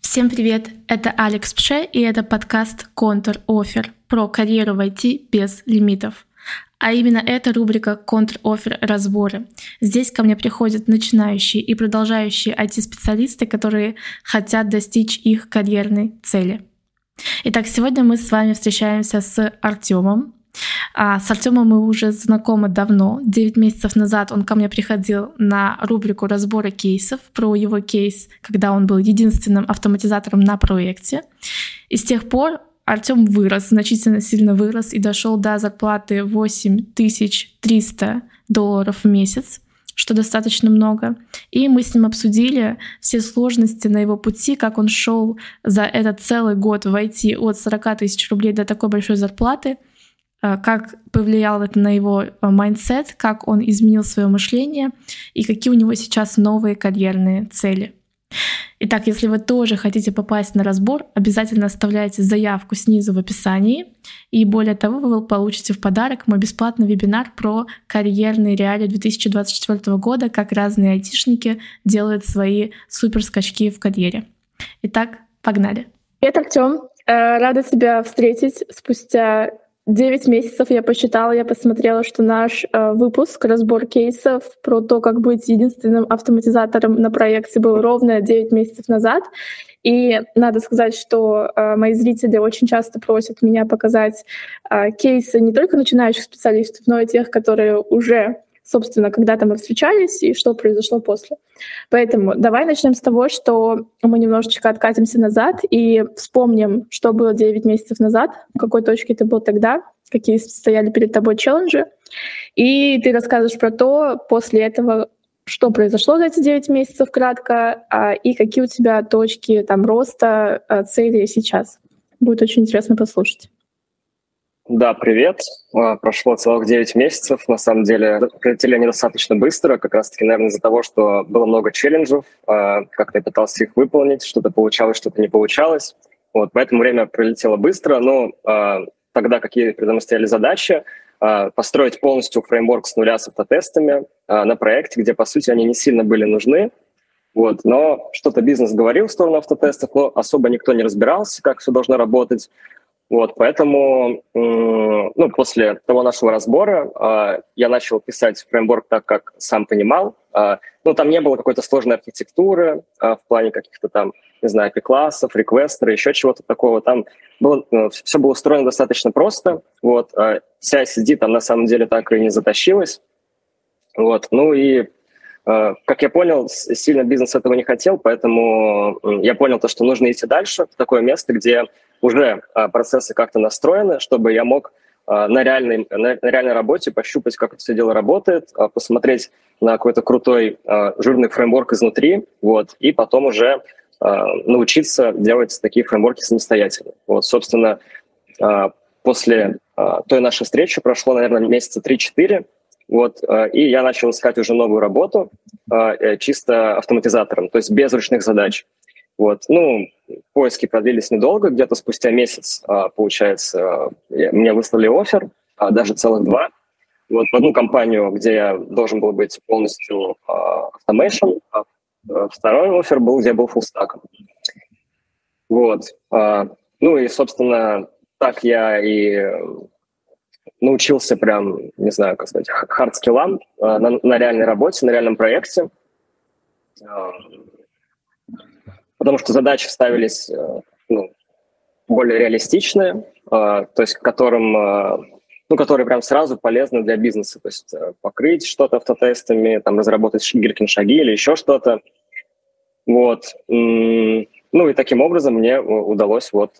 Всем привет! Это Алекс Пше, и это подкаст «Контр Офер» про карьеру в IT без лимитов. А именно это рубрика «Контр-офер разборы». Здесь ко мне приходят начинающие и продолжающие IT-специалисты, которые хотят достичь их карьерной цели. Итак, сегодня мы с вами встречаемся с Артемом. А с Артемом мы уже знакомы давно. Девять месяцев назад он ко мне приходил на рубрику разбора кейсов про его кейс, когда он был единственным автоматизатором на проекте. И с тех пор Артем вырос, значительно сильно вырос и дошел до зарплаты 8300 долларов в месяц что достаточно много. И мы с ним обсудили все сложности на его пути, как он шел за этот целый год в IT от 40 тысяч рублей до такой большой зарплаты, как повлияло это на его э, mindset, как он изменил свое мышление и какие у него сейчас новые карьерные цели. Итак, если вы тоже хотите попасть на разбор, обязательно оставляйте заявку снизу в описании. И более того, вы получите в подарок мой бесплатный вебинар про карьерные реалии 2024 года, как разные айтишники делают свои суперскачки в карьере. Итак, погнали. Привет, Артем. Э, рада тебя встретить спустя 9 месяцев я посчитала, я посмотрела, что наш э, выпуск, разбор кейсов про то, как быть единственным автоматизатором на проекте был ровно 9 месяцев назад. И надо сказать, что э, мои зрители очень часто просят меня показать э, кейсы не только начинающих специалистов, но и тех, которые уже собственно, когда-то мы встречались и что произошло после. Поэтому давай начнем с того, что мы немножечко откатимся назад и вспомним, что было 9 месяцев назад, в какой точке это был тогда, какие стояли перед тобой челленджи. И ты расскажешь про то, после этого, что произошло за эти 9 месяцев кратко, а, и какие у тебя точки там роста, а, цели сейчас. Будет очень интересно послушать. Да, привет. А, прошло целых 9 месяцев. На самом деле прилетели они достаточно быстро, как раз-таки, наверное, из-за того, что было много челленджев, а, как-то я пытался их выполнить, что-то получалось, что-то не получалось. Вот, поэтому время пролетело быстро, но а, тогда какие передо мной стояли задачи? Построить полностью фреймворк с нуля с автотестами на проекте, где, по сути, они не сильно были нужны, вот, но что-то бизнес говорил в сторону автотестов, но особо никто не разбирался, как все должно работать. Вот, поэтому ну, после того нашего разбора э, я начал писать фреймворк так, как сам понимал. Э, ну, там не было какой-то сложной архитектуры э, в плане каких-то там, не знаю, классов, реквестеров, еще чего-то такого. Там было, ну, все было устроено достаточно просто. Вот, э, вся CD там на самом деле так и не затащилась. Вот, ну и как я понял, сильно бизнес этого не хотел, поэтому я понял то, что нужно идти дальше в такое место, где уже а, процессы как-то настроены, чтобы я мог а, на реальной, на, реальной работе пощупать, как это все дело работает, а, посмотреть на какой-то крутой жирный фреймворк изнутри, вот, и потом уже научиться делать такие фреймворки самостоятельно. Вот, собственно, после той нашей встречи прошло, наверное, месяца 3-4, вот, и я начал искать уже новую работу чисто автоматизатором, то есть без ручных задач. Вот, ну, поиски продлились недолго, где-то спустя месяц, а, получается, мне выслали офер, а, даже целых два. Вот в одну компанию, где я должен был быть полностью automation, а второй офер был, где я был fullstack ом. Вот. Ну и, собственно, так я и научился прям, не знаю, как сказать, hard skill ам на, на реальной работе, на реальном проекте потому что задачи ставились э, ну, более реалистичные, э, то есть которым, э, ну, которые прям сразу полезны для бизнеса, то есть покрыть что-то автотестами, там, разработать Гиркин-шаги или еще что-то. Вот. Ну и таким образом мне удалось вот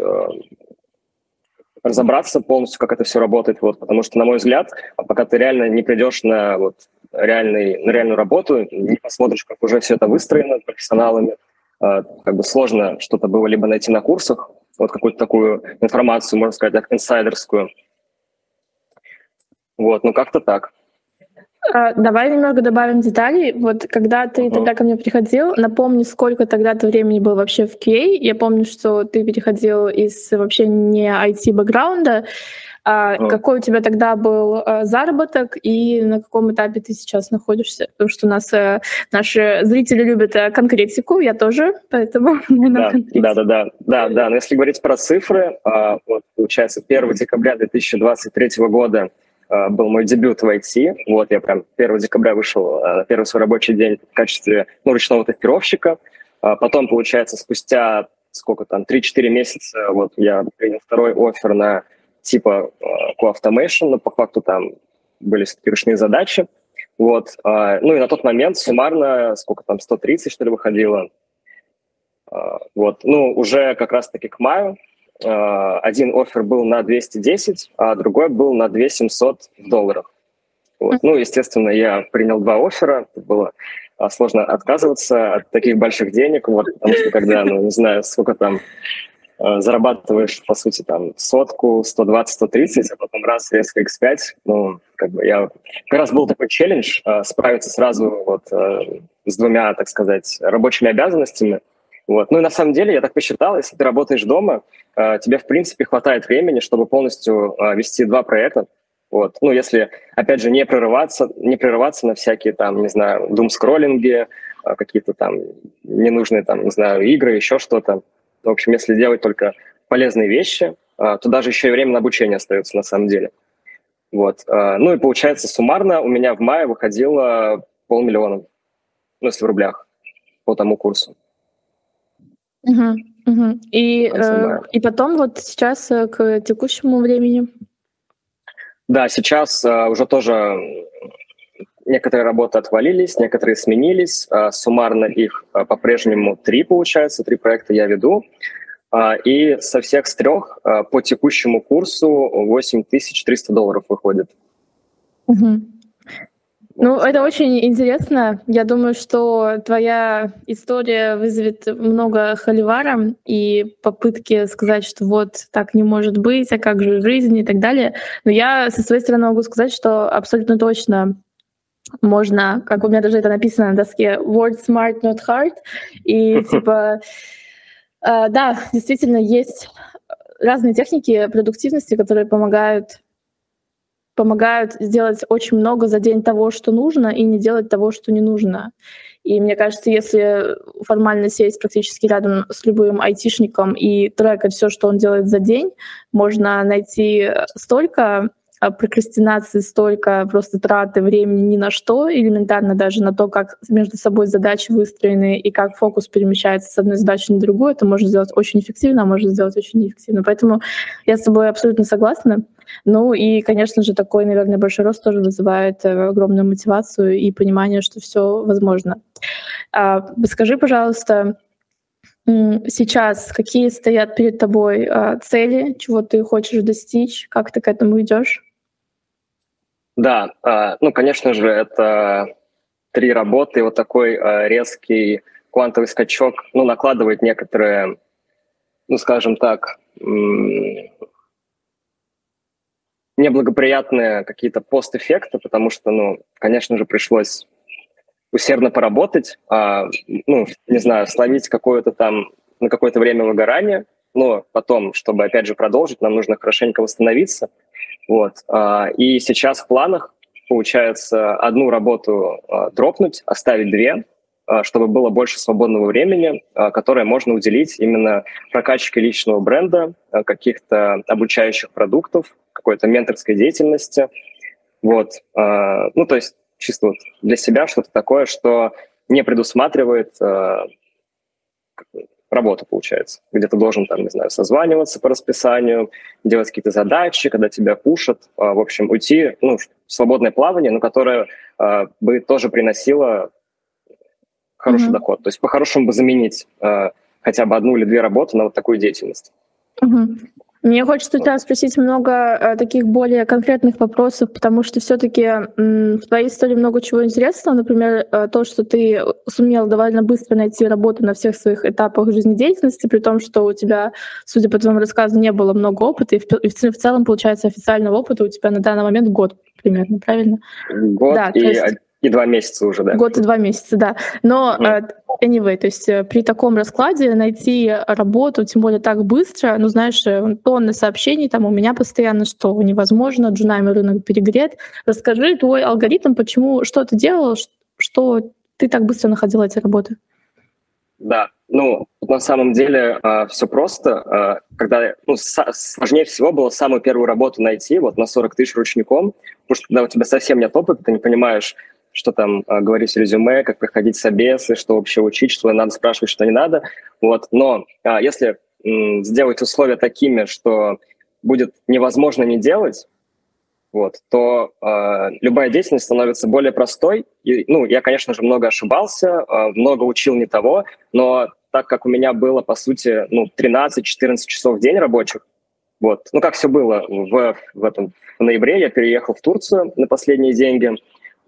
разобраться полностью, как это все работает, вот, потому что, на мой взгляд, пока ты реально не придешь на, вот, реальный, на реальную работу, не посмотришь, как уже все это выстроено профессионалами, как бы сложно что-то было либо найти на курсах, вот какую-то такую информацию, можно сказать, как инсайдерскую. Вот, ну как-то так. А, давай немного добавим деталей. Вот когда ты uh-huh. тогда ко мне приходил, напомни, сколько тогда ты времени был вообще в QA. Я помню, что ты переходил из вообще не IT-бэкграунда, А mm. какой у тебя тогда был а, заработок и на каком этапе ты сейчас находишься? Потому что у нас а, наши зрители любят а, конкретику, я тоже, поэтому... Да, да, да, да, да, да. Но если говорить про цифры, а, вот, получается, 1 декабря 2023 года был мой дебют в IT. Вот я прям 1 декабря вышел на первый свой рабочий день в качестве ну, ручного тестировщика. А потом, получается, спустя сколько там, 3-4 месяца вот я принял второй офер на типа co-automation, но по факту там были все-таки ручные задачи. Вот. Ну и на тот момент суммарно, сколько там, 130, что ли, выходило. Вот. Ну, уже как раз-таки к маю Э, один офер был на 210, а другой был на 2700 в долларах. Вот. Ну, естественно, я принял два оффера, было а, сложно отказываться от таких больших денег, вот, потому что когда, ну, не знаю, сколько там э, зарабатываешь, по сути, там, сотку, 120, 130, а потом раз резко X5, ну, как бы я... Как раз был такой челлендж э, справиться сразу вот с двумя, так сказать, рабочими обязанностями, вот. Ну и на самом деле, я так посчитал, если ты работаешь дома, э, тебе, в принципе, хватает времени, чтобы полностью э, вести два проекта. Вот. Ну, если, опять же, не прерываться, не прерываться на всякие там, не знаю, дум-скроллинги, э, какие-то там ненужные там, не знаю, игры, еще что-то. В общем, если делать только полезные вещи, то даже еще и время на обучение остается на самом деле. Вот. Ну и получается, суммарно у меня в мае выходило полмиллиона, ну, если в рублях, по тому курсу. Угу, угу. И, э, и потом вот сейчас э, к текущему времени. Да, сейчас э, уже тоже некоторые работы отвалились, некоторые сменились. Э, суммарно их э, по-прежнему три, получается, три проекта я веду. Э, и со всех с трех по текущему курсу 8300 долларов выходит. Угу. Ну, это очень интересно. Я думаю, что твоя история вызовет много холивара и попытки сказать, что вот так не может быть, а как же жизнь и так далее. Но я со своей стороны могу сказать, что абсолютно точно можно, как у меня даже это написано на доске, word smart, not hard. И типа, э, да, действительно есть разные техники продуктивности, которые помогают помогают сделать очень много за день того, что нужно, и не делать того, что не нужно. И мне кажется, если формально сесть практически рядом с любым айтишником и трекать все, что он делает за день, можно найти столько прокрастинации, столько просто траты времени ни на что, элементарно даже на то, как между собой задачи выстроены и как фокус перемещается с одной задачи на другую, это можно сделать очень эффективно, а можно сделать очень неэффективно. Поэтому я с тобой абсолютно согласна. Ну и, конечно же, такой, наверное, большой рост тоже вызывает э, огромную мотивацию и понимание, что все возможно. А, скажи, пожалуйста, сейчас какие стоят перед тобой а, цели, чего ты хочешь достичь, как ты к этому идешь? Да, а, ну, конечно же, это три работы, вот такой резкий квантовый скачок, ну, накладывает некоторые, ну, скажем так, неблагоприятные какие-то постэффекты, потому что, ну, конечно же, пришлось усердно поработать, а, ну, не знаю, словить какое-то там на какое-то время выгорание, но потом, чтобы, опять же, продолжить, нам нужно хорошенько восстановиться. Вот. А, и сейчас в планах, получается, одну работу а, дропнуть, оставить две, а, чтобы было больше свободного времени, которое можно уделить именно прокачке личного бренда, каких-то обучающих продуктов, какой-то менторской деятельности. Вот. Ну, то есть чисто вот для себя что-то такое, что не предусматривает работу, получается, где ты должен, там, не знаю, созваниваться по расписанию, делать какие-то задачи, когда тебя пушат, в общем, уйти, ну, в свободное плавание, но которое бы тоже приносило хороший mm-hmm. доход. То есть по-хорошему бы заменить э, хотя бы одну или две работы на вот такую деятельность. Mm-hmm. Мне хочется у тебя спросить много э, таких более конкретных вопросов, потому что все-таки в твоей истории много чего интересного. Например, э, то, что ты сумел довольно быстро найти работу на всех своих этапах жизнедеятельности, при том, что у тебя, судя по твоему рассказу, не было много опыта, и в, и в целом, получается, официального опыта у тебя на данный момент год примерно, правильно? Год да, и есть... и два месяца уже, да. Год и два месяца, да. Но mm. anyway, то есть э, при таком раскладе найти работу, тем более так быстро, ну, знаешь, э, тонны сообщений там у меня постоянно, что невозможно, джунами рынок перегрет. Расскажи твой алгоритм, почему, что ты делал, что ты так быстро находила эти работы? Да, ну, на самом деле э, все просто. Э, когда ну, сложнее всего было самую первую работу найти, вот на 40 тысяч ручником, потому что когда у тебя совсем нет опыта, ты не понимаешь, что там э, говорить в резюме, как проходить собесы, что вообще учить, что надо спрашивать, что не надо. Вот. Но э, если э, сделать условия такими, что будет невозможно не делать, вот, то э, любая деятельность становится более простой. И, ну, я, конечно же, много ошибался, э, много учил не того, но так как у меня было, по сути, ну, 13-14 часов в день рабочих, вот, ну, как все было в, в этом в ноябре, я переехал в Турцию на последние деньги,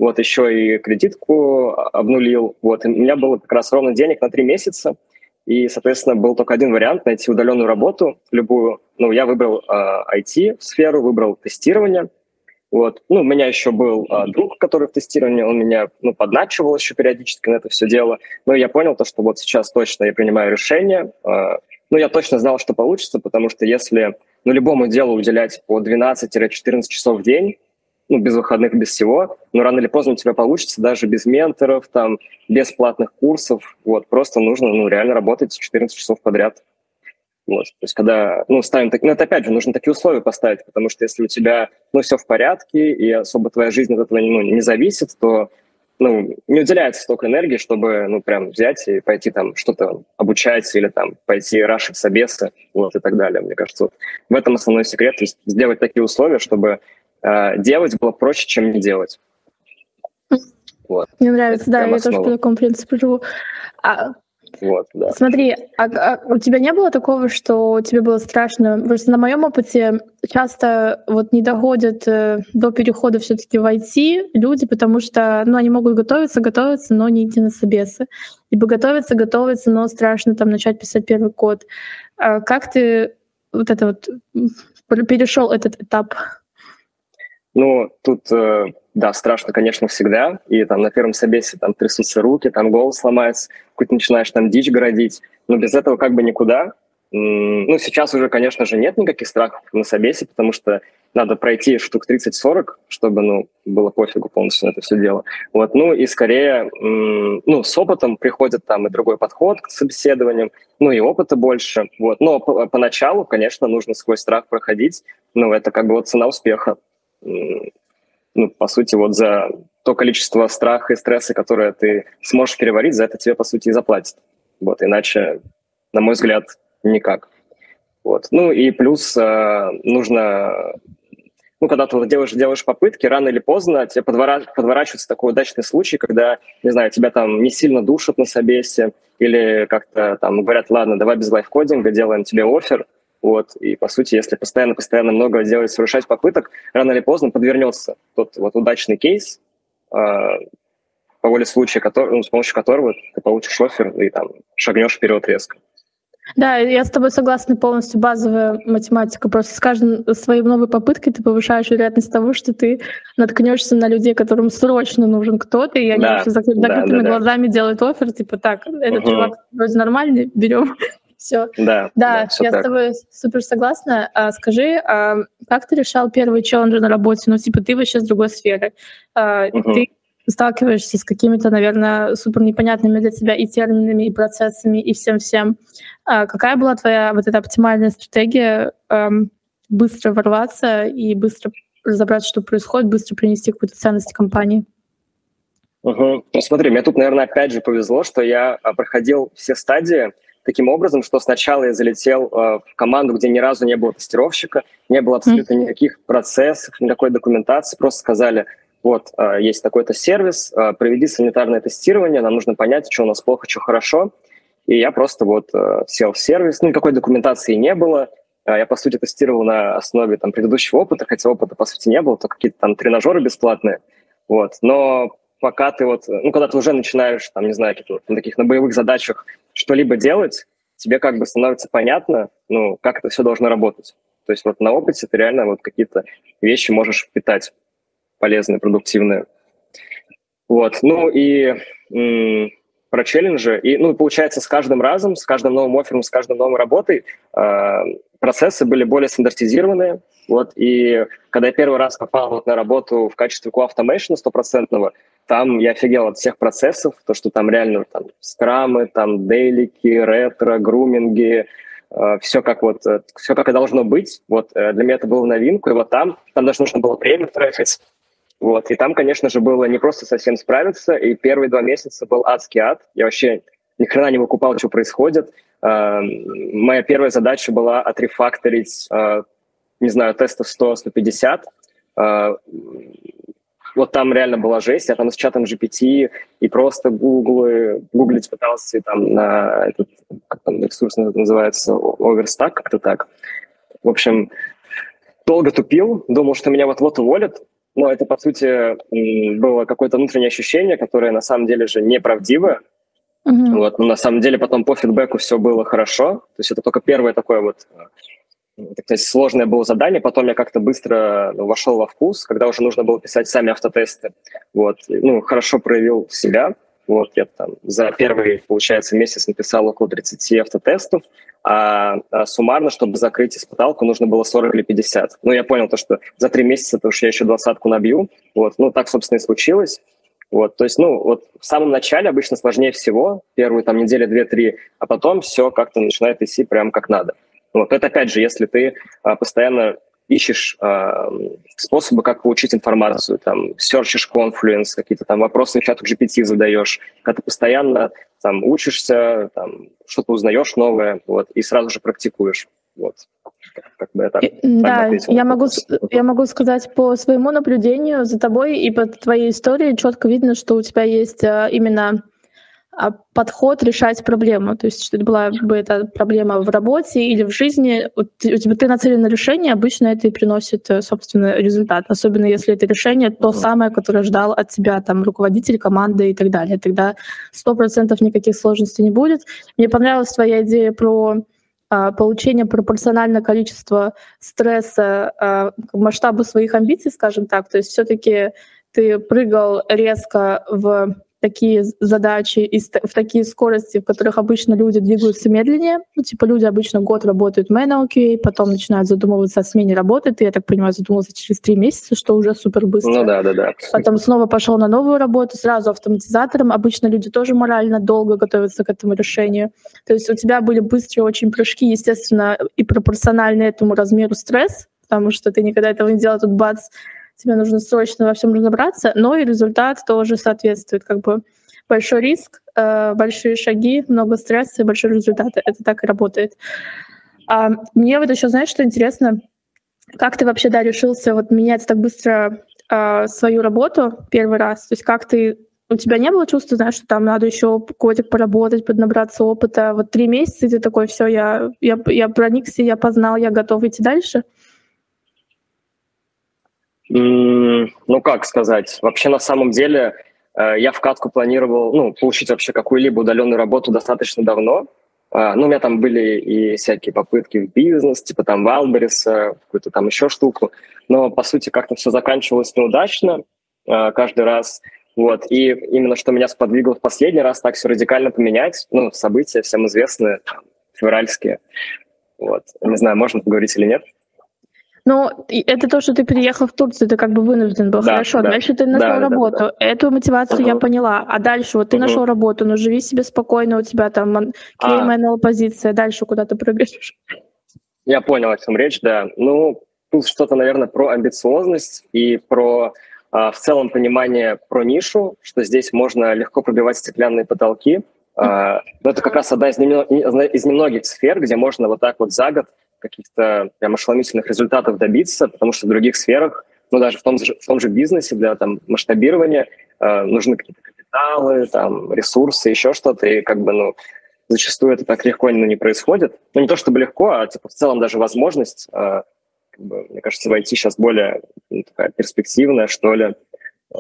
вот еще и кредитку обнулил. Вот, и у меня было как раз ровно денег на три месяца. И, соответственно, был только один вариант – найти удаленную работу, любую. Ну, я выбрал э, IT-сферу, выбрал тестирование. Вот. Ну, у меня еще был э, друг, который в тестировании, он меня ну, подначивал еще периодически на это все дело. Но я понял то, что вот сейчас точно я принимаю решение. Э, ну, я точно знал, что получится, потому что если ну, любому делу уделять по 12-14 часов в день, ну, без выходных, без всего, но рано или поздно у тебя получится даже без менторов, там, без платных курсов, вот, просто нужно, ну, реально работать 14 часов подряд. Вот, то есть когда, ну, ставим, так, ну, это опять же, нужно такие условия поставить, потому что если у тебя, ну, все в порядке, и особо твоя жизнь от этого ну, не зависит, то, ну, не уделяется столько энергии, чтобы, ну, прям взять и пойти там что-то обучать или там пойти рашить собесы, вот, и так далее. Мне кажется, вот в этом основной секрет, то есть сделать такие условия, чтобы э, делать было проще, чем не делать. Вот. Мне нравится, Это да, я основа. тоже по такому принципу живу. А, вот, да. Смотри, а, а у тебя не было такого, что тебе было страшно? Просто на моем опыте часто вот не доходят э, до перехода все-таки в IT люди, потому что, ну, они могут готовиться, готовиться, но не идти на собесы. Либо готовиться, готовиться, но страшно там начать писать первый код. А как ты вот это вот перешел этот этап? Ну, тут, э, да, страшно, конечно, всегда. И там на первом собесе там трясутся руки, там голос ломается, какой-то начинаешь там дичь городить. Но без этого как бы никуда. Ну, сейчас уже, конечно же, нет никаких страхов на собесе, потому что надо пройти штук 30-40, чтобы, ну, было пофигу полностью на это все дело. Вот, ну, и скорее, ну, с опытом приходит там и другой подход к собеседованиям, ну, и опыта больше, вот. Но поначалу, конечно, нужно сквозь страх проходить, ну, это как бы вот цена успеха ну, по сути, вот за то количество страха и стресса, которое ты сможешь переварить, за это тебе, по сути, и заплатят. Вот, иначе, на мой взгляд, никак. Вот. Ну и плюс э, нужно, ну, когда ты делаешь, делаешь попытки, рано или поздно тебе подвора, подворачивается такой удачный случай, когда, не знаю, тебя там не сильно душат на собесе, или как-то там говорят, ладно, давай без лайфкодинга, делаем тебе офер, вот, и, по сути, если постоянно-постоянно много делать, совершать попыток, рано или поздно подвернется тот вот удачный кейс, э, по воле случая, который, ну, с помощью которого ты получишь офер и там шагнешь вперед резко. Да, я с тобой согласна полностью. Базовая математика. Просто с каждой своей новой попыткой ты повышаешь вероятность того, что ты наткнешься на людей, которым срочно нужен кто-то, и они да, закрытыми да, да, глазами да. делают офер, типа так, этот угу. чувак вроде нормальный, берем все. Да, да, да я так. с тобой супер согласна. А, скажи, а, как ты решал первые челленджи на работе? Ну, типа, ты вообще с другой сферы. А, угу. Ты сталкиваешься с какими-то, наверное, супер непонятными для тебя и терминами, и процессами, и всем-всем. А, какая была твоя вот эта оптимальная стратегия а, быстро ворваться и быстро разобраться, что происходит, быстро принести какую-то ценность компании? Угу. Ну, смотри, мне тут, наверное, опять же повезло, что я а, проходил все стадии, таким образом, что сначала я залетел э, в команду, где ни разу не было тестировщика, не было абсолютно никаких процессов, никакой документации, просто сказали, вот, э, есть такой-то сервис, э, проведи санитарное тестирование, нам нужно понять, что у нас плохо, что хорошо. И я просто вот э, сел в сервис, ну, никакой документации не было, э, я, по сути, тестировал на основе там, предыдущего опыта, хотя опыта, по сути, не было, то какие-то там тренажеры бесплатные. Вот. Но пока ты вот, ну, когда ты уже начинаешь, там, не знаю, вот, на таких, на боевых задачах что-либо делать, тебе как бы становится понятно, ну, как это все должно работать. То есть вот на опыте ты реально вот какие-то вещи можешь впитать полезные, продуктивные. Вот, ну и м- про челленджи. И, ну, получается, с каждым разом, с каждым новым оффером, с каждой новой работой э, процессы были более стандартизированные. Вот, и когда я первый раз попал вот на работу в качестве q-автомейшена стопроцентного, там я офигел от всех процессов, то, что там реально там скрамы, там дейлики, ретро, груминги, э, все как вот, э, все как и должно быть. Вот э, для меня это было новинку, и вот там, там даже нужно было время тратить, вот, и там, конечно же, было не просто совсем справиться, и первые два месяца был адский ад. Я вообще ни хрена не выкупал, что происходит. Uh, моя первая задача была отрефакторить, uh, не знаю, тестов 100-150. Вот там реально была жесть. Я там с чатом GPT и просто гуглы, гуглить пытался и там на этот, как там ресурс называется, Overstack, как-то так. В общем, долго тупил, думал, что меня вот-вот уволят, но это, по сути, было какое-то внутреннее ощущение, которое на самом деле же неправдивое. Mm-hmm. Вот, но на самом деле потом по фидбэку все было хорошо. То есть это только первое такое вот э, так сказать, сложное было задание. Потом я как-то быстро ну, вошел во вкус, когда уже нужно было писать сами автотесты. Вот, ну, хорошо проявил себя. Вот я там за первый, получается, месяц написал около 30 автотестов, а, а суммарно, чтобы закрыть испыталку, нужно было 40 или 50. Ну, я понял то, что за три месяца, то уж я еще двадцатку набью. Вот, ну, так, собственно, и случилось. Вот, то есть, ну, вот в самом начале обычно сложнее всего, первые там недели, две-три, а потом все как-то начинает идти прям как надо. Вот это, опять же, если ты а, постоянно ищешь э, способы, как получить информацию, там, серчишь Confluence, какие-то там вопросы в чату GPT задаешь, когда ты постоянно там учишься, там, что-то узнаешь новое, вот, и сразу же практикуешь, вот. Как бы это, да, я могу, я могу сказать по своему наблюдению за тобой и по твоей истории четко видно, что у тебя есть а, именно подход решать проблему. То есть, что это была бы эта проблема в работе или в жизни, у тебя ты нацелен на решение, обычно это и приносит, э, собственно, результат. Особенно если это решение то самое, которое ждал от тебя там руководитель, команды и так далее. Тогда сто процентов никаких сложностей не будет. Мне понравилась твоя идея про а, получение пропорционально количества стресса а, к масштабу своих амбиций, скажем так. То есть все-таки ты прыгал резко в такие задачи и в такие скорости, в которых обычно люди двигаются медленнее. Ну, типа люди обычно год работают в QA, потом начинают задумываться о смене работы. Ты, я так понимаю, задумался через три месяца, что уже супер быстро. Ну да, да, да. Потом снова пошел на новую работу, сразу автоматизатором. Обычно люди тоже морально долго готовятся к этому решению. То есть у тебя были быстрые очень прыжки, естественно, и пропорциональны этому размеру стресс, потому что ты никогда этого не делал, тут бац, тебе нужно срочно во всем разобраться, но и результат тоже соответствует. Как бы большой риск, э, большие шаги, много стресса и большой результат. Это так и работает. А мне вот еще, знаешь, что интересно? Как ты вообще, да, решился вот менять так быстро э, свою работу первый раз? То есть как ты у тебя не было чувства, знаешь, что там надо еще годик поработать, поднабраться опыта? Вот три месяца, и ты такой, все, я, я, я проникся, я познал, я готов идти дальше? Ну, как сказать? Вообще, на самом деле, э, я в катку планировал ну, получить вообще какую-либо удаленную работу достаточно давно. Э, ну, у меня там были и всякие попытки в бизнес, типа там Валберис, какую-то там еще штуку. Но, по сути, как-то все заканчивалось неудачно э, каждый раз. Вот. И именно что меня сподвигло в последний раз так все радикально поменять, ну, события всем известные, февральские. Вот. Не знаю, можно поговорить или нет. Ну, это то, что ты переехал в Турцию, ты как бы вынужден был. Да, Хорошо, да. дальше ты нашел да, работу. Да, да. Эту мотивацию угу. я поняла. А дальше вот ты угу. нашел работу, ну живи себе спокойно, у тебя там KMNL а. позиция, дальше куда ты прыгаешь. Я понял, о чем речь, да. Ну, тут что-то, наверное, про амбициозность и про а, в целом понимание про нишу, что здесь можно легко пробивать стеклянные потолки. А, но это как раз одна из, немногих, из немногих сфер, где можно вот так вот за год каких-то прям ошеломительных результатов добиться, потому что в других сферах, ну, даже в том же, в том же бизнесе для там, масштабирования э, нужны какие-то капиталы, там, ресурсы, еще что-то, и как бы, ну, зачастую это так легко ну, не происходит. Ну, не то чтобы легко, а типа в целом даже возможность, э, как бы, мне кажется, войти сейчас более ну, такая перспективная, что ли. Э,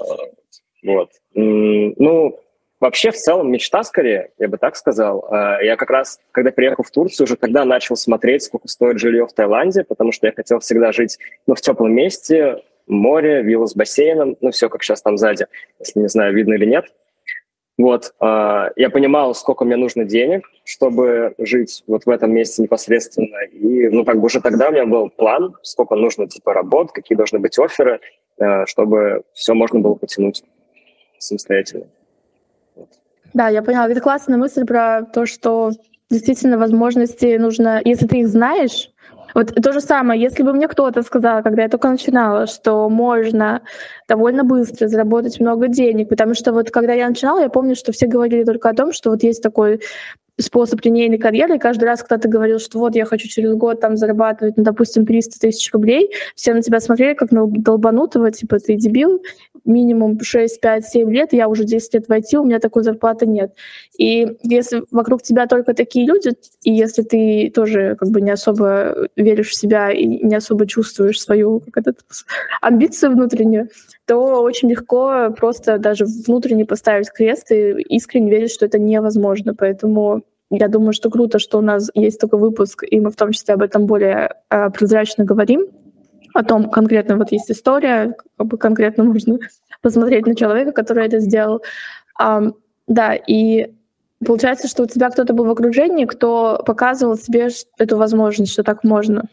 вот. Ну, Вообще, в целом, мечта скорее, я бы так сказал. А, я как раз, когда приехал в Турцию, уже тогда начал смотреть, сколько стоит жилье в Таиланде, потому что я хотел всегда жить ну, в теплом месте, море, вилла с бассейном, ну все как сейчас там сзади, если не знаю, видно или нет. Вот, э, я понимал, сколько мне нужно денег, чтобы жить вот в этом месте непосредственно. И, ну, как бы уже тогда у меня был план, сколько нужно, типа, работ, какие должны быть оферы, э, чтобы все можно было потянуть самостоятельно. Да, я поняла. Это классная мысль про то, что действительно возможности нужно, если ты их знаешь, вот то же самое, если бы мне кто-то сказал, когда я только начинала, что можно довольно быстро заработать много денег, потому что вот когда я начинала, я помню, что все говорили только о том, что вот есть такой способ линейной карьеры, и каждый раз кто-то говорил, что вот я хочу через год там зарабатывать, ну, допустим, 300 тысяч рублей, все на тебя смотрели как на долбанутого, типа, ты дебил, минимум 6, 5, 7 лет, я уже 10 лет войти, у меня такой зарплаты нет. И если вокруг тебя только такие люди, и если ты тоже как бы не особо веришь в себя и не особо чувствуешь свою как это, амбицию внутреннюю, то очень легко просто даже внутренне поставить крест и искренне верить, что это невозможно. Поэтому я думаю, что круто, что у нас есть такой выпуск, и мы в том числе об этом более э, прозрачно говорим, о том конкретно вот есть история, как бы конкретно можно посмотреть на человека, который это сделал. А, да, и получается, что у тебя кто-то был в окружении, кто показывал тебе эту возможность, что так можно.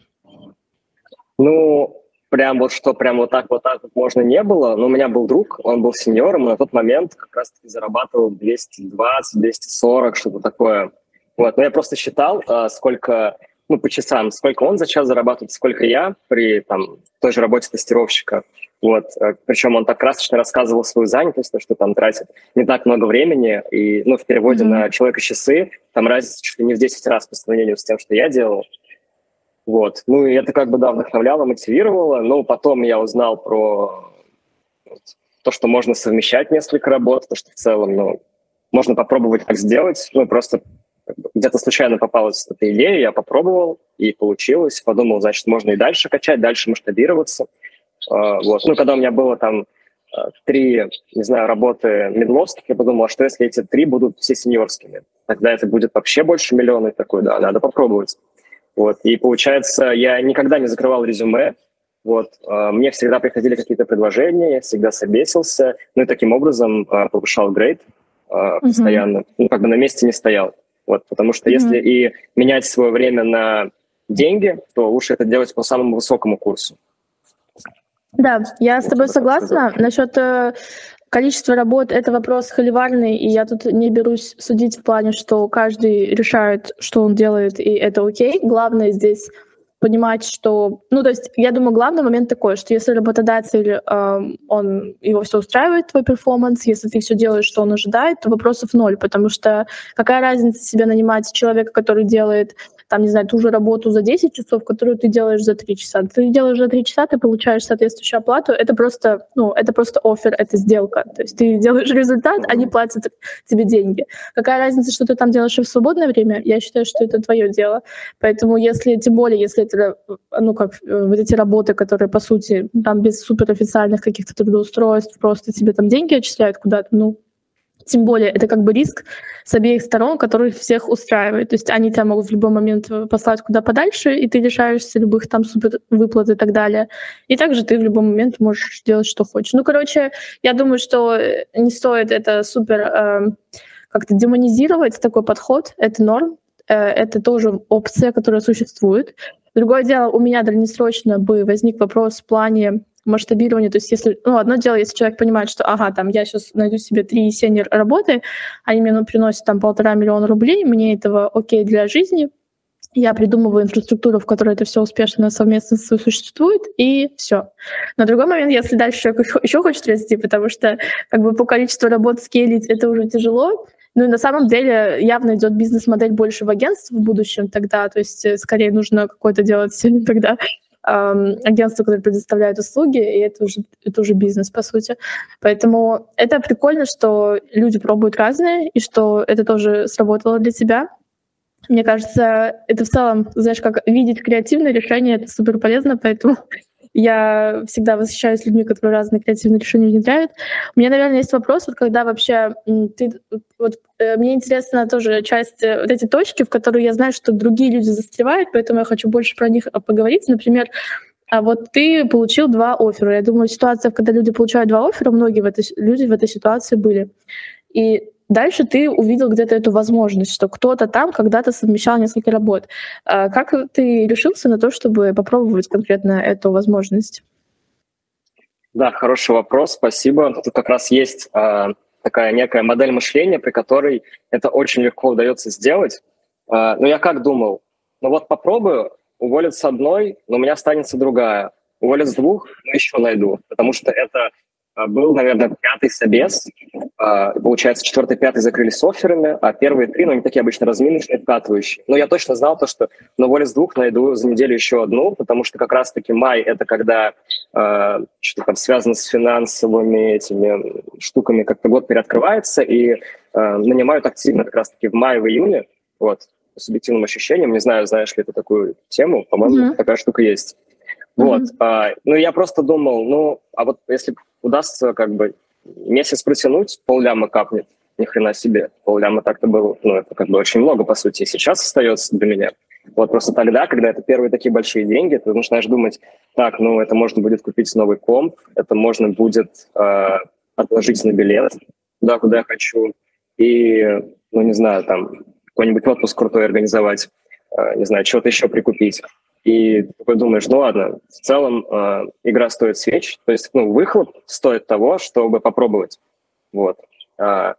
Ну, прям вот что прям вот так вот так вот можно не было. Но у меня был друг, он был сеньором, и на тот момент как раз-таки зарабатывал 220, 240, что-то такое. Вот, но я просто считал, а, сколько ну, по часам, сколько он за час зарабатывает, сколько я при там, той же работе тестировщика. Вот. Э, Причем он так красочно рассказывал свою занятость, то, что там тратит не так много времени, и ну, в переводе mm-hmm. на человека часы там разница чуть ли не в 10 раз по сравнению с тем, что я делал. Вот. Ну, и это как бы, да, вдохновляло, мотивировало, но потом я узнал про то, что можно совмещать несколько работ, то, что в целом, ну, можно попробовать так сделать, ну, просто где-то случайно попалась эта идея, я попробовал, и получилось. Подумал, значит, можно и дальше качать, дальше масштабироваться. А, вот. Ну, когда у меня было там а, три, не знаю, работы медловских, я подумал, а что если эти три будут все сеньорскими? Тогда это будет вообще больше миллиона. И такой, да, надо попробовать. Вот. И получается, я никогда не закрывал резюме, вот. А, мне всегда приходили какие-то предложения, я всегда собесился, ну и таким образом повышал грейд постоянно. Mm-hmm. Ну, как бы на месте не стоял. Вот, потому что mm-hmm. если и менять свое время на деньги, то лучше это делать по самому высокому курсу. Да, я с тобой согласна. Насчет э, количества работ это вопрос холиварный, и я тут не берусь судить в плане, что каждый решает, что он делает, и это окей. Главное здесь понимать, что... Ну, то есть, я думаю, главный момент такой, что если работодатель, э, он, его все устраивает, твой перформанс, если ты все делаешь, что он ожидает, то вопросов ноль, потому что какая разница себе нанимать человека, который делает там, не знаю, ту же работу за 10 часов, которую ты делаешь за 3 часа. Ты делаешь за 3 часа, ты получаешь соответствующую оплату. Это просто, ну, это просто офер, это сделка. То есть ты делаешь результат, они платят тебе деньги. Какая разница, что ты там делаешь в свободное время? Я считаю, что это твое дело. Поэтому если, тем более, если это, ну, как э, вот эти работы, которые, по сути, там без суперофициальных каких-то трудоустройств, просто тебе там деньги отчисляют куда-то, ну, тем более это как бы риск с обеих сторон, который всех устраивает. То есть они тебя могут в любой момент послать куда подальше, и ты лишаешься любых там супер выплат и так далее. И также ты в любой момент можешь делать, что хочешь. Ну, короче, я думаю, что не стоит это супер э, как-то демонизировать, такой подход. Это норм. Э, это тоже опция, которая существует. Другое дело, у меня дальнесрочно бы возник вопрос в плане масштабирование, то есть если, ну, одно дело, если человек понимает, что, ага, там, я сейчас найду себе три сенер работы, они мне ну, приносят там полтора миллиона рублей, мне этого окей для жизни, я придумываю инфраструктуру, в которой это все успешно совместно существует, и все. На другой момент, если дальше человек еще хочет расти, потому что как бы по количеству работ скейлить это уже тяжело, ну и на самом деле явно идет бизнес-модель больше в агентство в будущем тогда, то есть э, скорее нужно какое-то делать тогда агентства, которые предоставляют услуги, и это уже, это уже бизнес, по сути. Поэтому это прикольно, что люди пробуют разные, и что это тоже сработало для тебя. Мне кажется, это в целом, знаешь, как видеть креативное решение, это супер полезно, поэтому я всегда восхищаюсь людьми, которые разные креативные решения внедряют. У меня, наверное, есть вопрос, вот когда вообще ты... Вот, э, мне интересна тоже часть, э, вот эти точки, в которые я знаю, что другие люди застревают, поэтому я хочу больше про них поговорить. Например, А вот ты получил два оффера. Я думаю, ситуация, когда люди получают два оффера, многие в этой, люди в этой ситуации были. И дальше ты увидел где-то эту возможность, что кто-то там когда-то совмещал несколько работ. А как ты решился на то, чтобы попробовать конкретно эту возможность? Да, хороший вопрос, спасибо. Тут как раз есть э, такая некая модель мышления, при которой это очень легко удается сделать. Э, но я как думал, ну вот попробую, уволят с одной, но у меня останется другая. Уволят с двух, но еще найду, потому что это был, наверное, пятый собес. А, получается, четвертый, пятый закрылись с офферами, а первые три, ну, они такие обычно разминочные, вкатывающие. Но я точно знал то, что на воле с двух найду за неделю еще одну, потому что как раз-таки май — это когда э, что-то там связано с финансовыми этими штуками, как-то год переоткрывается, и э, нанимают активно как раз-таки в мае, в июне, вот, по субъективным ощущениям. Не знаю, знаешь ли ты такую тему, по-моему, mm-hmm. такая штука есть. Вот. Mm-hmm. А, ну, я просто думал, ну, а вот если удастся как бы месяц протянуть, полляма капнет, ни хрена себе. Полляма так-то было, ну, это как бы очень много, по сути, сейчас остается для меня. Вот просто тогда, когда это первые такие большие деньги, ты начинаешь думать, так, ну, это можно будет купить новый комп, это можно будет э, отложить на билет, да, куда я хочу, и, ну, не знаю, там, какой-нибудь отпуск крутой организовать, э, не знаю, чего-то еще прикупить. И такой думаешь, ну ладно, в целом э, игра стоит свеч, то есть ну, выхлоп стоит того, чтобы попробовать. Вот. А,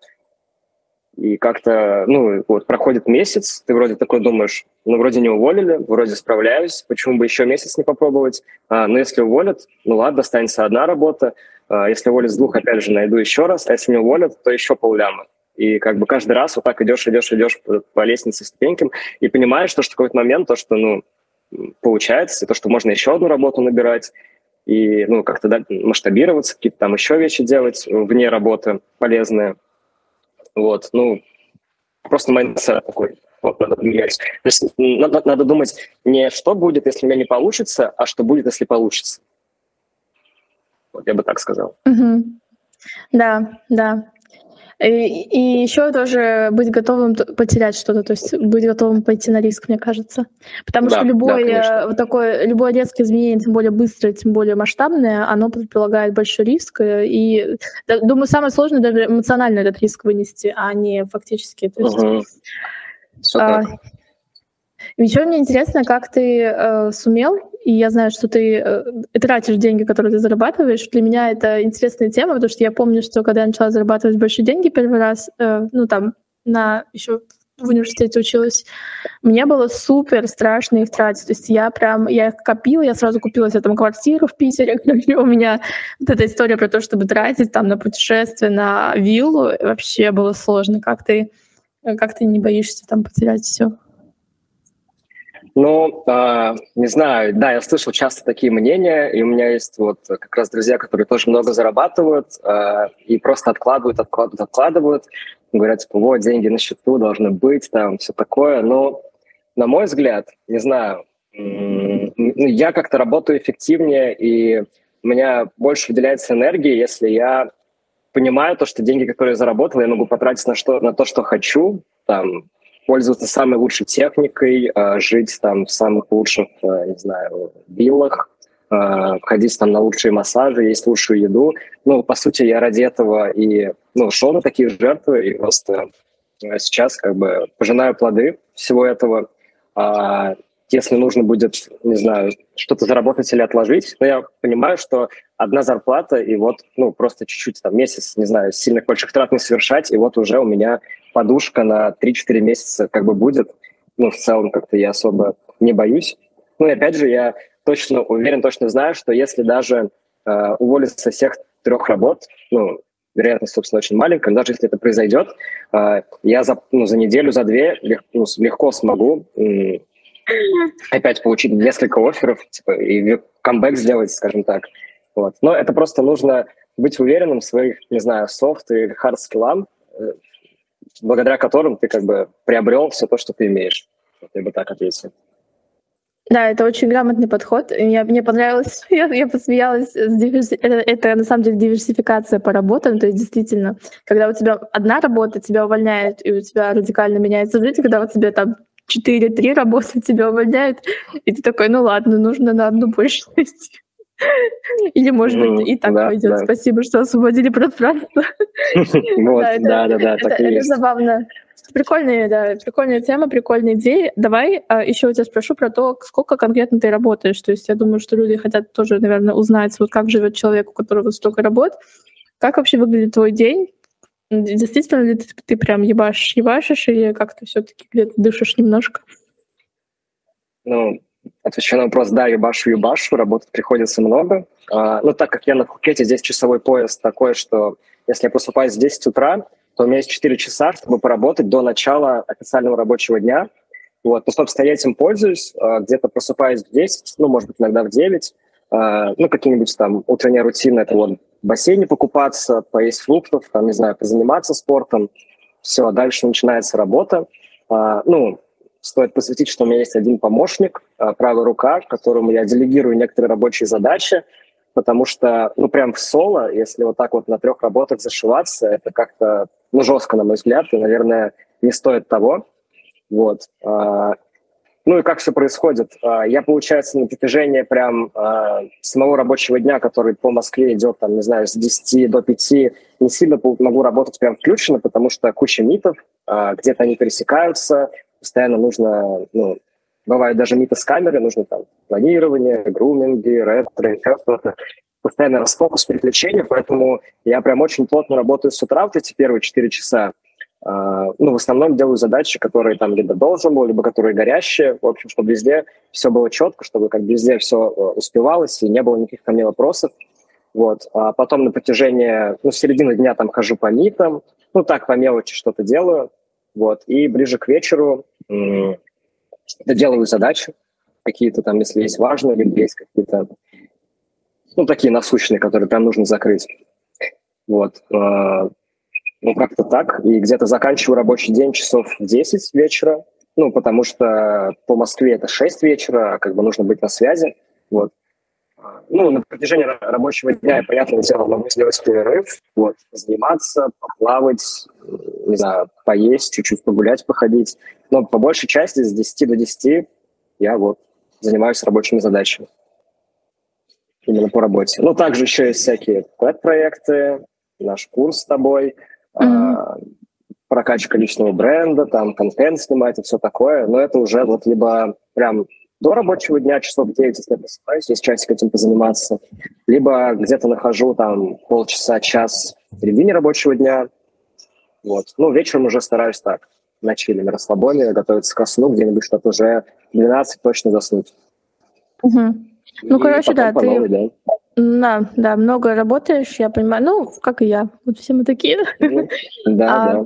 и как-то, ну, вот проходит месяц, ты вроде такой думаешь, ну, вроде не уволили, вроде справляюсь, почему бы еще месяц не попробовать? А, но если уволят, ну ладно, останется одна работа, а, если уволят с двух, опять же, найду еще раз, а если не уволят, то еще полляма. И как бы каждый раз вот так идешь, идешь, идешь по, по лестнице ступенькам и понимаешь, что, что какой-то момент то, что, ну, получается, то, что можно еще одну работу набирать и ну, как-то да, масштабироваться, какие-то там еще вещи делать вне работы полезные. Вот, ну, просто mindset такой. Вот, надо менять. То есть надо, надо думать не что будет, если у меня не получится, а что будет, если получится. Вот я бы так сказал. Угу. Да, да. И, и еще тоже быть готовым потерять что-то, то есть быть готовым пойти на риск, мне кажется. Потому да, что любое, да, вот такое, любое резкое изменение, тем более быстрое, тем более масштабное, оно предполагает большой риск. Э, и думаю, самое сложное даже эмоционально этот риск вынести, а не фактически. То есть, угу. а, еще мне интересно, как ты э, сумел, и я знаю, что ты э, тратишь деньги, которые ты зарабатываешь. Для меня это интересная тема, потому что я помню, что когда я начала зарабатывать большие деньги первый раз, э, ну там на еще в университете училась, мне было супер страшно их тратить. То есть я прям, я их копила, я сразу купила себе там квартиру в Питере, и у меня вот эта история про то, чтобы тратить там на путешествие, на виллу, вообще было сложно. Как ты, как ты не боишься там потерять все? Ну, э, не знаю, да, я слышал часто такие мнения, и у меня есть вот как раз друзья, которые тоже много зарабатывают э, и просто откладывают, откладывают, откладывают, говорят, типа, вот, деньги на счету должны быть, там, все такое, но, на мой взгляд, не знаю, я как-то работаю эффективнее, и у меня больше выделяется энергии, если я понимаю то, что деньги, которые я заработал, я могу потратить на, что, на то, что хочу, там, пользоваться самой лучшей техникой, э, жить там в самых лучших, э, не знаю, виллах, э, ходить там на лучшие массажи, есть лучшую еду. Ну, по сути, я ради этого и ну, шел на такие жертвы, и просто сейчас как бы пожинаю плоды всего этого. А если нужно будет, не знаю, что-то заработать или отложить, но я понимаю, что одна зарплата, и вот, ну, просто чуть-чуть, там, месяц, не знаю, сильных больших трат не совершать, и вот уже у меня подушка на 3-4 месяца как бы будет. Ну, в целом как-то я особо не боюсь. Ну, и опять же, я точно уверен, точно знаю, что если даже э, уволиться всех трех работ, ну, вероятность, собственно, очень маленькая, но даже если это произойдет, э, я за, ну, за неделю, за две лег, ну, легко смогу э, опять получить несколько офферов типа, и камбэк сделать, скажем так. Вот. Но это просто нужно быть уверенным в своих, не знзнаю, софт и хард скиллам, благодаря которым ты как бы приобрел все то, что ты имеешь. Вот я бы так ответил. Да, это очень грамотный подход. Я, мне понравилось, я, я посмеялась. Это, это на самом деле диверсификация по работам. То есть действительно, когда у тебя одна работа, тебя увольняют, и у тебя радикально меняется жизнь, когда у тебя там 4-3 работы тебя увольняют, и ты такой, ну ладно, нужно на одну больше Или, может быть, и так пойдет. Спасибо, что освободили пространство. Да, да, да, так Это забавно. Прикольная, да, прикольная тема, прикольные идеи. Давай а, еще у тебя спрошу про то, сколько конкретно ты работаешь. То есть я думаю, что люди хотят тоже, наверное, узнать, вот как живет человек, у которого столько работ. Как вообще выглядит твой день? Действительно ли ты, ты прям ебашишь, ебашишь, или как ты все-таки где-то дышишь немножко? Ну, отвечаю на вопрос, да, ебашу, ебашу, работать приходится много. А, ну, так как я на Пхукете, здесь часовой пояс такой, что если я просыпаюсь в 10 утра, то у меня есть 4 часа, чтобы поработать до начала официального рабочего дня. Вот, ну, собственно, я этим пользуюсь, а, где-то просыпаюсь в 10, ну, может быть, иногда в 9, а, ну, какие-нибудь там утренние рутины, это вот в бассейне покупаться, поесть фруктов, там, не знаю, позаниматься спортом. Все, дальше начинается работа. А, ну, стоит посвятить, что у меня есть один помощник, а, правая рука, которому я делегирую некоторые рабочие задачи, потому что, ну, прям в соло, если вот так вот на трех работах зашиваться, это как-то, ну, жестко, на мой взгляд, и, наверное, не стоит того. Вот. А, ну и как все происходит? А, я, получается, на протяжении прям самого рабочего дня, который по Москве идет, там, не знаю, с 10 до 5, не сильно могу работать прям включенно, потому что куча митов, где-то они пересекаются, постоянно нужно, ну, бывает даже миты с камеры, нужно там планирование, груминги, ретро, что-то, постоянно расфокус, переключение, поэтому я прям очень плотно работаю с утра вот эти первые 4 часа, а, ну, в основном делаю задачи, которые там либо должен был, либо которые горящие, в общем, чтобы везде все было четко, чтобы как везде все э, успевалось и не было никаких ко мне вопросов. Вот. А потом на протяжении, ну, середины дня там хожу по митам, ну, так, по мелочи что-то делаю, вот. И ближе к вечеру м- доделываю задачи какие-то там, если есть важные, либо есть какие-то, ну, такие насущные, которые прям нужно закрыть. Вот. А, ну, как-то так. И где-то заканчиваю рабочий день часов в 10 вечера. Ну, потому что по Москве это 6 вечера, как бы нужно быть на связи. Вот. Ну, на протяжении рабочего дня я, понятное дело, могу сделать перерыв, вот, заниматься, поплавать, не знаю, поесть, чуть-чуть погулять, походить. Но по большей части с 10 до 10 я вот занимаюсь рабочими задачами. Именно по работе. Ну, также еще есть всякие проекты наш курс с тобой – mm-hmm. прокачка личного бренда, там контент снимать и все такое, но это уже вот либо прям до рабочего дня, часов 9, если я просыпаюсь, есть часик этим позаниматься, либо где-то нахожу там полчаса, час в середине рабочего дня, вот. Ну, вечером уже стараюсь так, на чили, на расслабоне, готовиться ко сну, где-нибудь что-то уже 12 точно заснуть. Угу. Ну, и короче, да, ты... Новой, да. Да, да, много работаешь, я понимаю. Ну, как и я. Вот все мы такие. Да, а, да.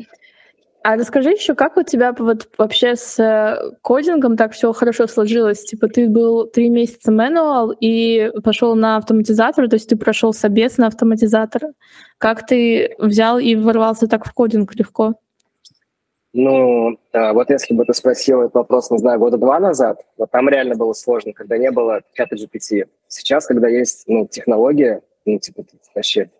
А расскажи еще, как у тебя вот вообще с э, кодингом так все хорошо сложилось? Типа ты был три месяца мануал и пошел на автоматизатор, то есть ты прошел собес на автоматизатор. Как ты взял и ворвался так в кодинг легко? Ну, вот если бы ты спросил этот вопрос, не знаю, года два назад, вот там реально было сложно, когда не было чата GPT. Сейчас, когда есть ну, технология, ну, типа, вообще,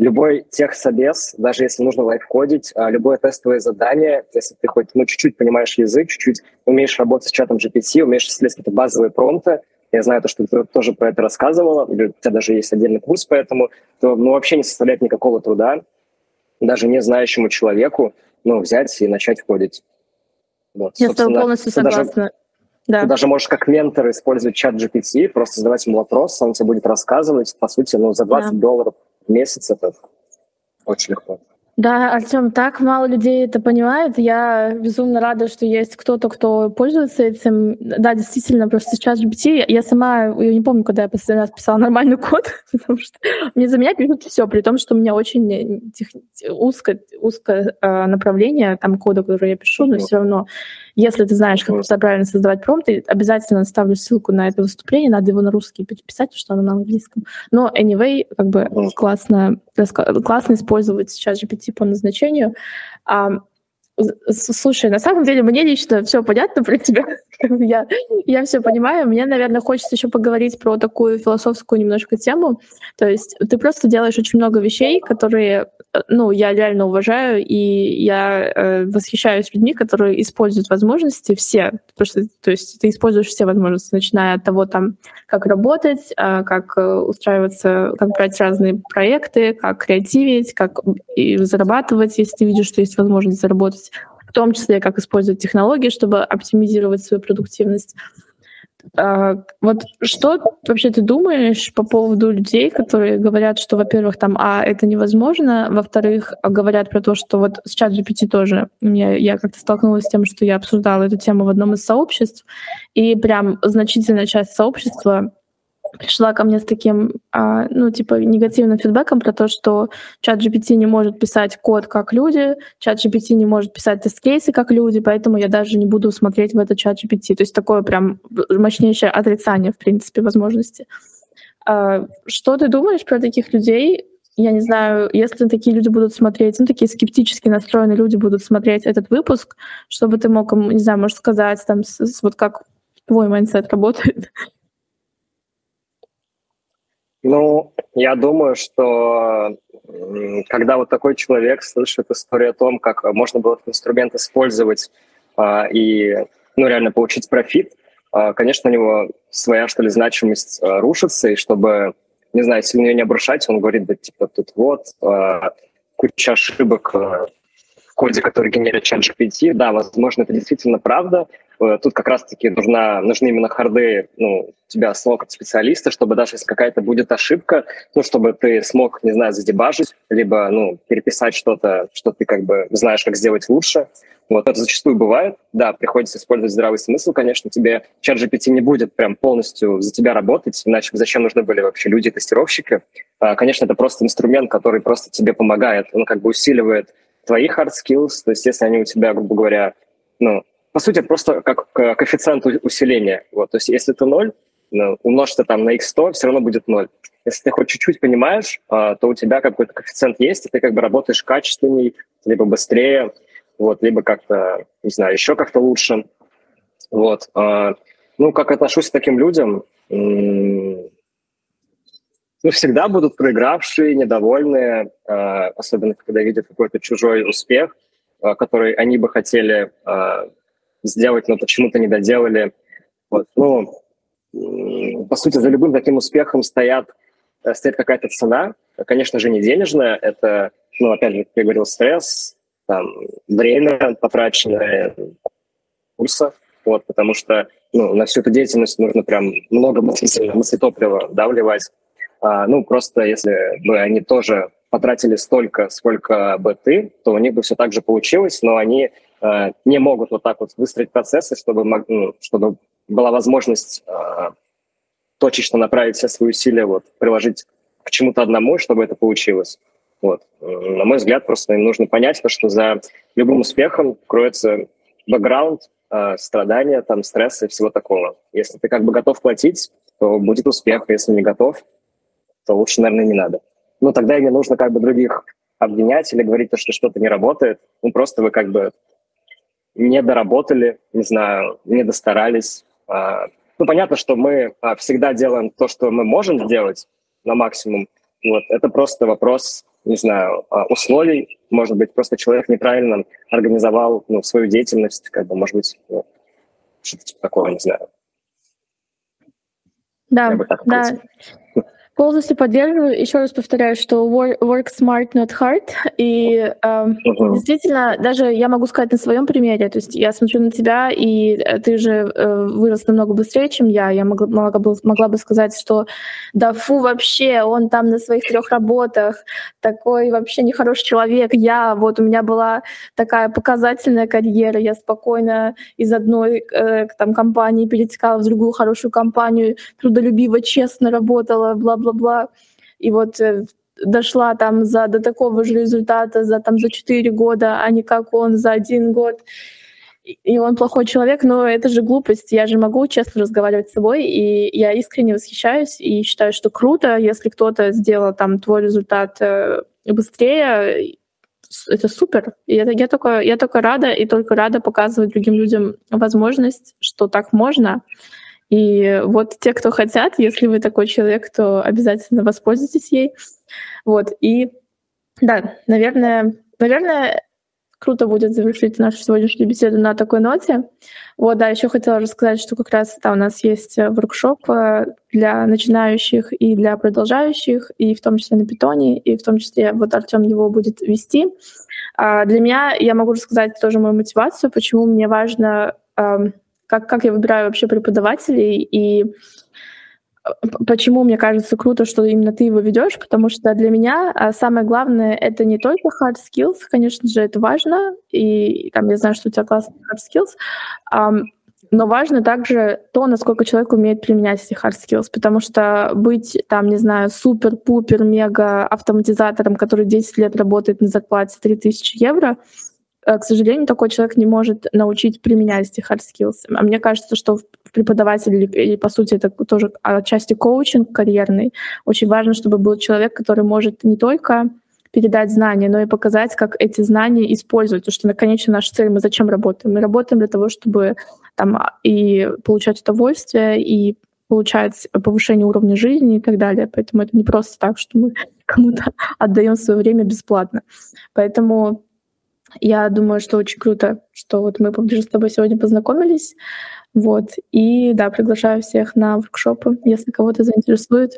любой техсобес, даже если нужно лайфкодить, а, любое тестовое задание, если ты хоть ну, чуть-чуть понимаешь язык, чуть-чуть умеешь работать с чатом GPT, умеешь исследовать какие-то базовые промпты, я знаю, то, что ты тоже про это рассказывала, у тебя даже есть отдельный курс по этому, то ну, вообще не составляет никакого труда даже не знающему человеку ну, взять и начать ходить. Вот, Я с тобой полностью согласна. Даже, да. Ты даже можешь как ментор использовать чат GPT, просто задавать ему вопрос, он тебе будет рассказывать. По сути, ну, за 20 да. долларов месяц это очень легко. Да, Артем, так мало людей это понимает. Я безумно рада, что есть кто-то, кто пользуется этим. Да, действительно, просто сейчас GPT, я сама, я не помню, когда я последний раз писала нормальный код, потому что мне за меня пишут все, при том, что у меня очень тех, узкое, узкое э, направление там кода, который я пишу, но все равно если ты знаешь, как правильно создавать промпты, обязательно ставлю ссылку на это выступление, надо его на русский писать, что оно на английском. Но anyway, как бы классно, классно использовать сейчас GPT по назначению. Слушай, на самом деле мне лично все понятно про тебя. Я, я все понимаю. Мне, наверное, хочется еще поговорить про такую философскую немножко тему. То есть ты просто делаешь очень много вещей, которые, э, ну, я реально уважаю, и я э, восхищаюсь людьми, которые используют возможности все. Потому что, то есть ты используешь все возможности, начиная от того, там, как работать, э, как э, устраиваться, как брать разные проекты, как креативить, как и зарабатывать, если ты видишь, что есть возможность заработать в том числе как использовать технологии, чтобы оптимизировать свою продуктивность. А, вот что вообще ты думаешь по поводу людей, которые говорят, что, во-первых, там, а, это невозможно, во-вторых, говорят про то, что вот с чат GPT тоже, мне, я как-то столкнулась с тем, что я обсуждала эту тему в одном из сообществ, и прям значительная часть сообщества пришла ко мне с таким, а, ну, типа, негативным фидбэком про то, что чат GPT не может писать код как люди, чат GPT не может писать тест-кейсы как люди, поэтому я даже не буду смотреть в этот чат GPT. То есть такое прям мощнейшее отрицание, в принципе, возможности. А, что ты думаешь про таких людей? Я не знаю, если такие люди будут смотреть, ну, такие скептически настроенные люди будут смотреть этот выпуск, чтобы ты мог не знаю, может сказать, там, с, с, вот как твой mindset работает, Ну, я думаю, что когда вот такой человек слышит историю о том, как можно было этот инструмент использовать а, и ну, реально получить профит, а, конечно, у него своя, что ли, значимость а, рушится, и чтобы, не знаю, если на не обрушать, он говорит, да, типа, тут вот, а, куча ошибок а, в коде, который генерит чат GPT. Да, возможно, это действительно правда, тут как раз-таки нужна, нужны именно харды ну, тебя самого специалиста, чтобы даже если какая-то будет ошибка, ну, чтобы ты смог, не знаю, задебажить, либо ну, переписать что-то, что ты как бы знаешь, как сделать лучше. Вот это зачастую бывает. Да, приходится использовать здравый смысл, конечно. Тебе чат GPT не будет прям полностью за тебя работать, иначе зачем нужны были вообще люди-тестировщики? А, конечно, это просто инструмент, который просто тебе помогает. Он как бы усиливает твои hard skills, то есть если они у тебя, грубо говоря, ну, по сути, просто как коэффициент усиления. Вот, то есть если ты ноль, ну, умножь это там на x100, все равно будет ноль. Если ты хоть чуть-чуть понимаешь, а, то у тебя какой-то коэффициент есть, и ты как бы работаешь качественней, либо быстрее, вот, либо как-то, не знаю, еще как-то лучше. Вот. А, ну, как отношусь к таким людям? Ну, всегда будут проигравшие, недовольные, а, особенно когда видят какой-то чужой успех, который они бы хотели сделать, но почему-то не доделали. Вот. Ну, по сути, за любым таким успехом стоят, э, стоит какая-то цена. Конечно же, не денежная. Это, ну, опять же, как я говорил, стресс, там, время потраченное, курсов. Вот, потому что ну, на всю эту деятельность нужно прям много мыслетоплива да, вливать. А, ну, просто если бы они тоже потратили столько, сколько бы ты, то у них бы все так же получилось, но они э, не могут вот так вот выстроить процессы, чтобы, ну, чтобы была возможность э, точечно направить все свои усилия, вот, приложить к чему-то одному, чтобы это получилось. Вот. На мой взгляд, просто им нужно понять, что за любым успехом кроется бэкграунд, э, страдания, там, стресс и всего такого. Если ты как бы готов платить, то будет успех, если не готов, то лучше, наверное, не надо ну, тогда и не нужно как бы других обвинять или говорить, что что-то не работает. Ну, просто вы как бы не доработали, не знаю, не достарались. А, ну, понятно, что мы а, всегда делаем то, что мы можем сделать на максимум. Вот, это просто вопрос, не знаю, а, условий. Может быть, просто человек неправильно организовал ну, свою деятельность, как бы, может быть, ну, что-то типа такого, не знаю. Да, да. Полностью поддерживаю. Еще раз повторяю, что work smart, not hard. И э, uh-huh. действительно, даже я могу сказать на своем примере. То есть я смотрю на тебя, и э, ты же э, вырос намного быстрее, чем я. Я могла, могла, бы, могла бы сказать, что да фу, вообще, он там на своих трех работах, такой вообще нехороший человек. Я, вот у меня была такая показательная карьера, я спокойно из одной э, там компании перетекала в другую хорошую компанию, трудолюбиво, честно работала, бла-бла бла-бла. И вот э, дошла там за, до такого же результата за, там, за 4 года, а не как он за один год. И он плохой человек, но это же глупость. Я же могу честно разговаривать с собой, и я искренне восхищаюсь и считаю, что круто, если кто-то сделал там твой результат э, быстрее, это супер. И это, я, только, я только рада и только рада показывать другим людям возможность, что так можно. И вот те, кто хотят, если вы такой человек, то обязательно воспользуйтесь ей. Вот. И да, наверное, наверное, круто будет завершить нашу сегодняшнюю беседу на такой ноте. Вот, да, еще хотела рассказать, что как раз да, у нас есть э, воркшоп э, для начинающих и для продолжающих, и в том числе на питоне, и в том числе вот Артем его будет вести. А для меня, я могу рассказать тоже мою мотивацию, почему мне важно, как, как я выбираю вообще преподавателей, и Почему мне кажется круто, что именно ты его ведешь? Потому что для меня а, самое главное это не только hard skills, конечно же, это важно, и там я знаю, что у тебя классные hard skills, но важно также то, насколько человек умеет применять эти hard skills, потому что быть там, не знаю, супер-пупер, мега автоматизатором, который 10 лет работает на зарплате 3000 евро, к сожалению, такой человек не может научить применять эти hard skills. А мне кажется, что преподаватель или, по сути, это тоже отчасти коучинг карьерный. Очень важно, чтобы был человек, который может не только передать знания, но и показать, как эти знания использовать. Потому что, конечно, наша цель, мы зачем работаем? Мы работаем для того, чтобы там и получать удовольствие, и получать повышение уровня жизни и так далее. Поэтому это не просто так, что мы кому-то отдаем свое время бесплатно. Поэтому я думаю, что очень круто, что вот мы поближе с тобой сегодня познакомились. Вот. И да, приглашаю всех на воркшопы, если кого-то заинтересует.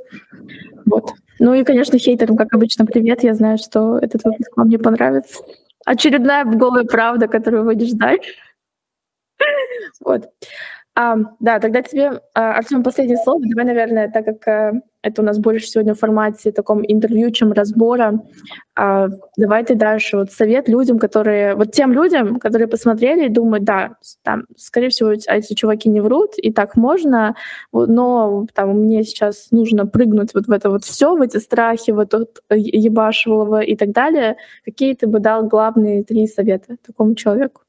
Вот. Ну и, конечно, хейтерам, как обычно, привет. Я знаю, что этот выпуск вам не понравится. Очередная голая правда, которую вы не ждали. Вот. А, да, тогда тебе, а, Артем, последнее слово. Давай, наверное, так как а, это у нас больше сегодня в формате таком интервью, чем разбора, а, давай ты дашь вот совет людям, которые, вот тем людям, которые посмотрели и думают, да, там, скорее всего, эти чуваки не врут, и так можно, но там мне сейчас нужно прыгнуть вот в это вот все, в эти страхи, вот от ебашевого и так далее. Какие ты бы дал главные три совета такому человеку?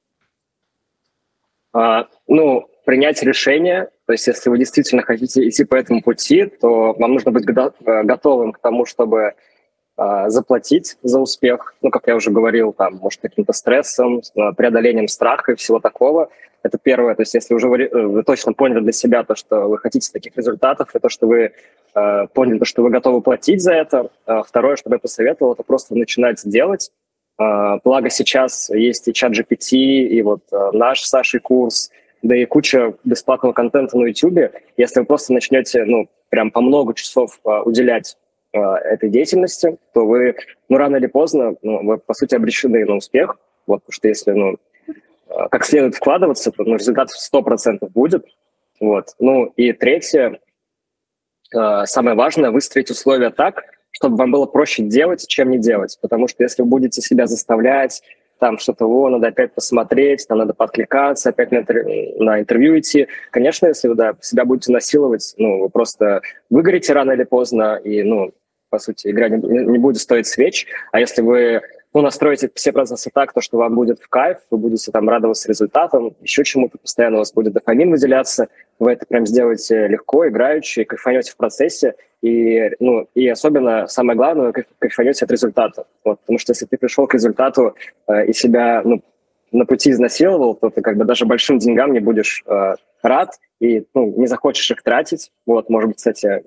А, ну, принять решение. То есть если вы действительно хотите идти по этому пути, то вам нужно быть э, готовым к тому, чтобы э, заплатить за успех. Ну, как я уже говорил, там, может, каким-то стрессом, э, преодолением страха и всего такого. Это первое. То есть если уже вы, вы точно поняли для себя то, что вы хотите таких результатов, и то, что вы э, поняли, то, что вы готовы платить за это. Э, второе, что я посоветовал, это просто начинать делать. Э, благо сейчас есть и чат GPT, и вот э, наш с Сашей курс – да и куча бесплатного контента на YouTube. Если вы просто начнете, ну, прям по много часов uh, уделять uh, этой деятельности, то вы, ну, рано или поздно, ну, вы, по сути, обречены на успех. Вот, потому что если, ну, uh, как следует вкладываться, то ну, результат 100% будет. Вот. Ну, и третье, самое важное, выстроить условия так, чтобы вам было проще делать, чем не делать. Потому что если вы будете себя заставлять, там что-то, о, надо опять посмотреть, там надо подкликаться, опять на, интервью, на интервью идти. Конечно, если вы да, себя будете насиловать, ну, вы просто выгорите рано или поздно, и, ну, по сути, игра не, не будет стоить свеч. А если вы ну, настроите все процессы так, то, что вам будет в кайф, вы будете там радоваться результатам, еще чему-то, постоянно у вас будет дофамин выделяться, вы это прям сделаете легко, играючи, кайфанете в процессе, и, ну, и особенно, самое главное, вы кайфанете от результата. Вот, потому что если ты пришел к результату э, и себя ну, на пути изнасиловал, то ты как бы даже большим деньгам не будешь э, рад и ну, не захочешь их тратить. Вот, может быть, кстати,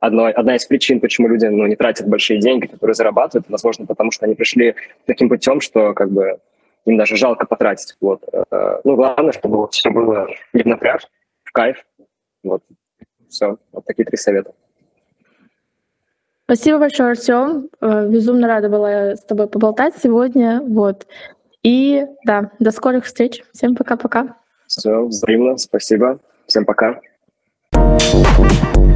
одно, одна из причин, почему люди ну, не тратят большие деньги, которые зарабатывают, возможно, потому что они пришли таким путем, что как бы им даже жалко потратить. Вот. Э, ну, главное, чтобы вот все было не в напряг, в кайф. Вот. Все. Вот такие три совета. Спасибо большое, Артем. Э, безумно рада была с тобой поболтать сегодня. Вот. И да, до скорых встреч. Всем пока-пока. Все, взаимно. Спасибо. Всем пока.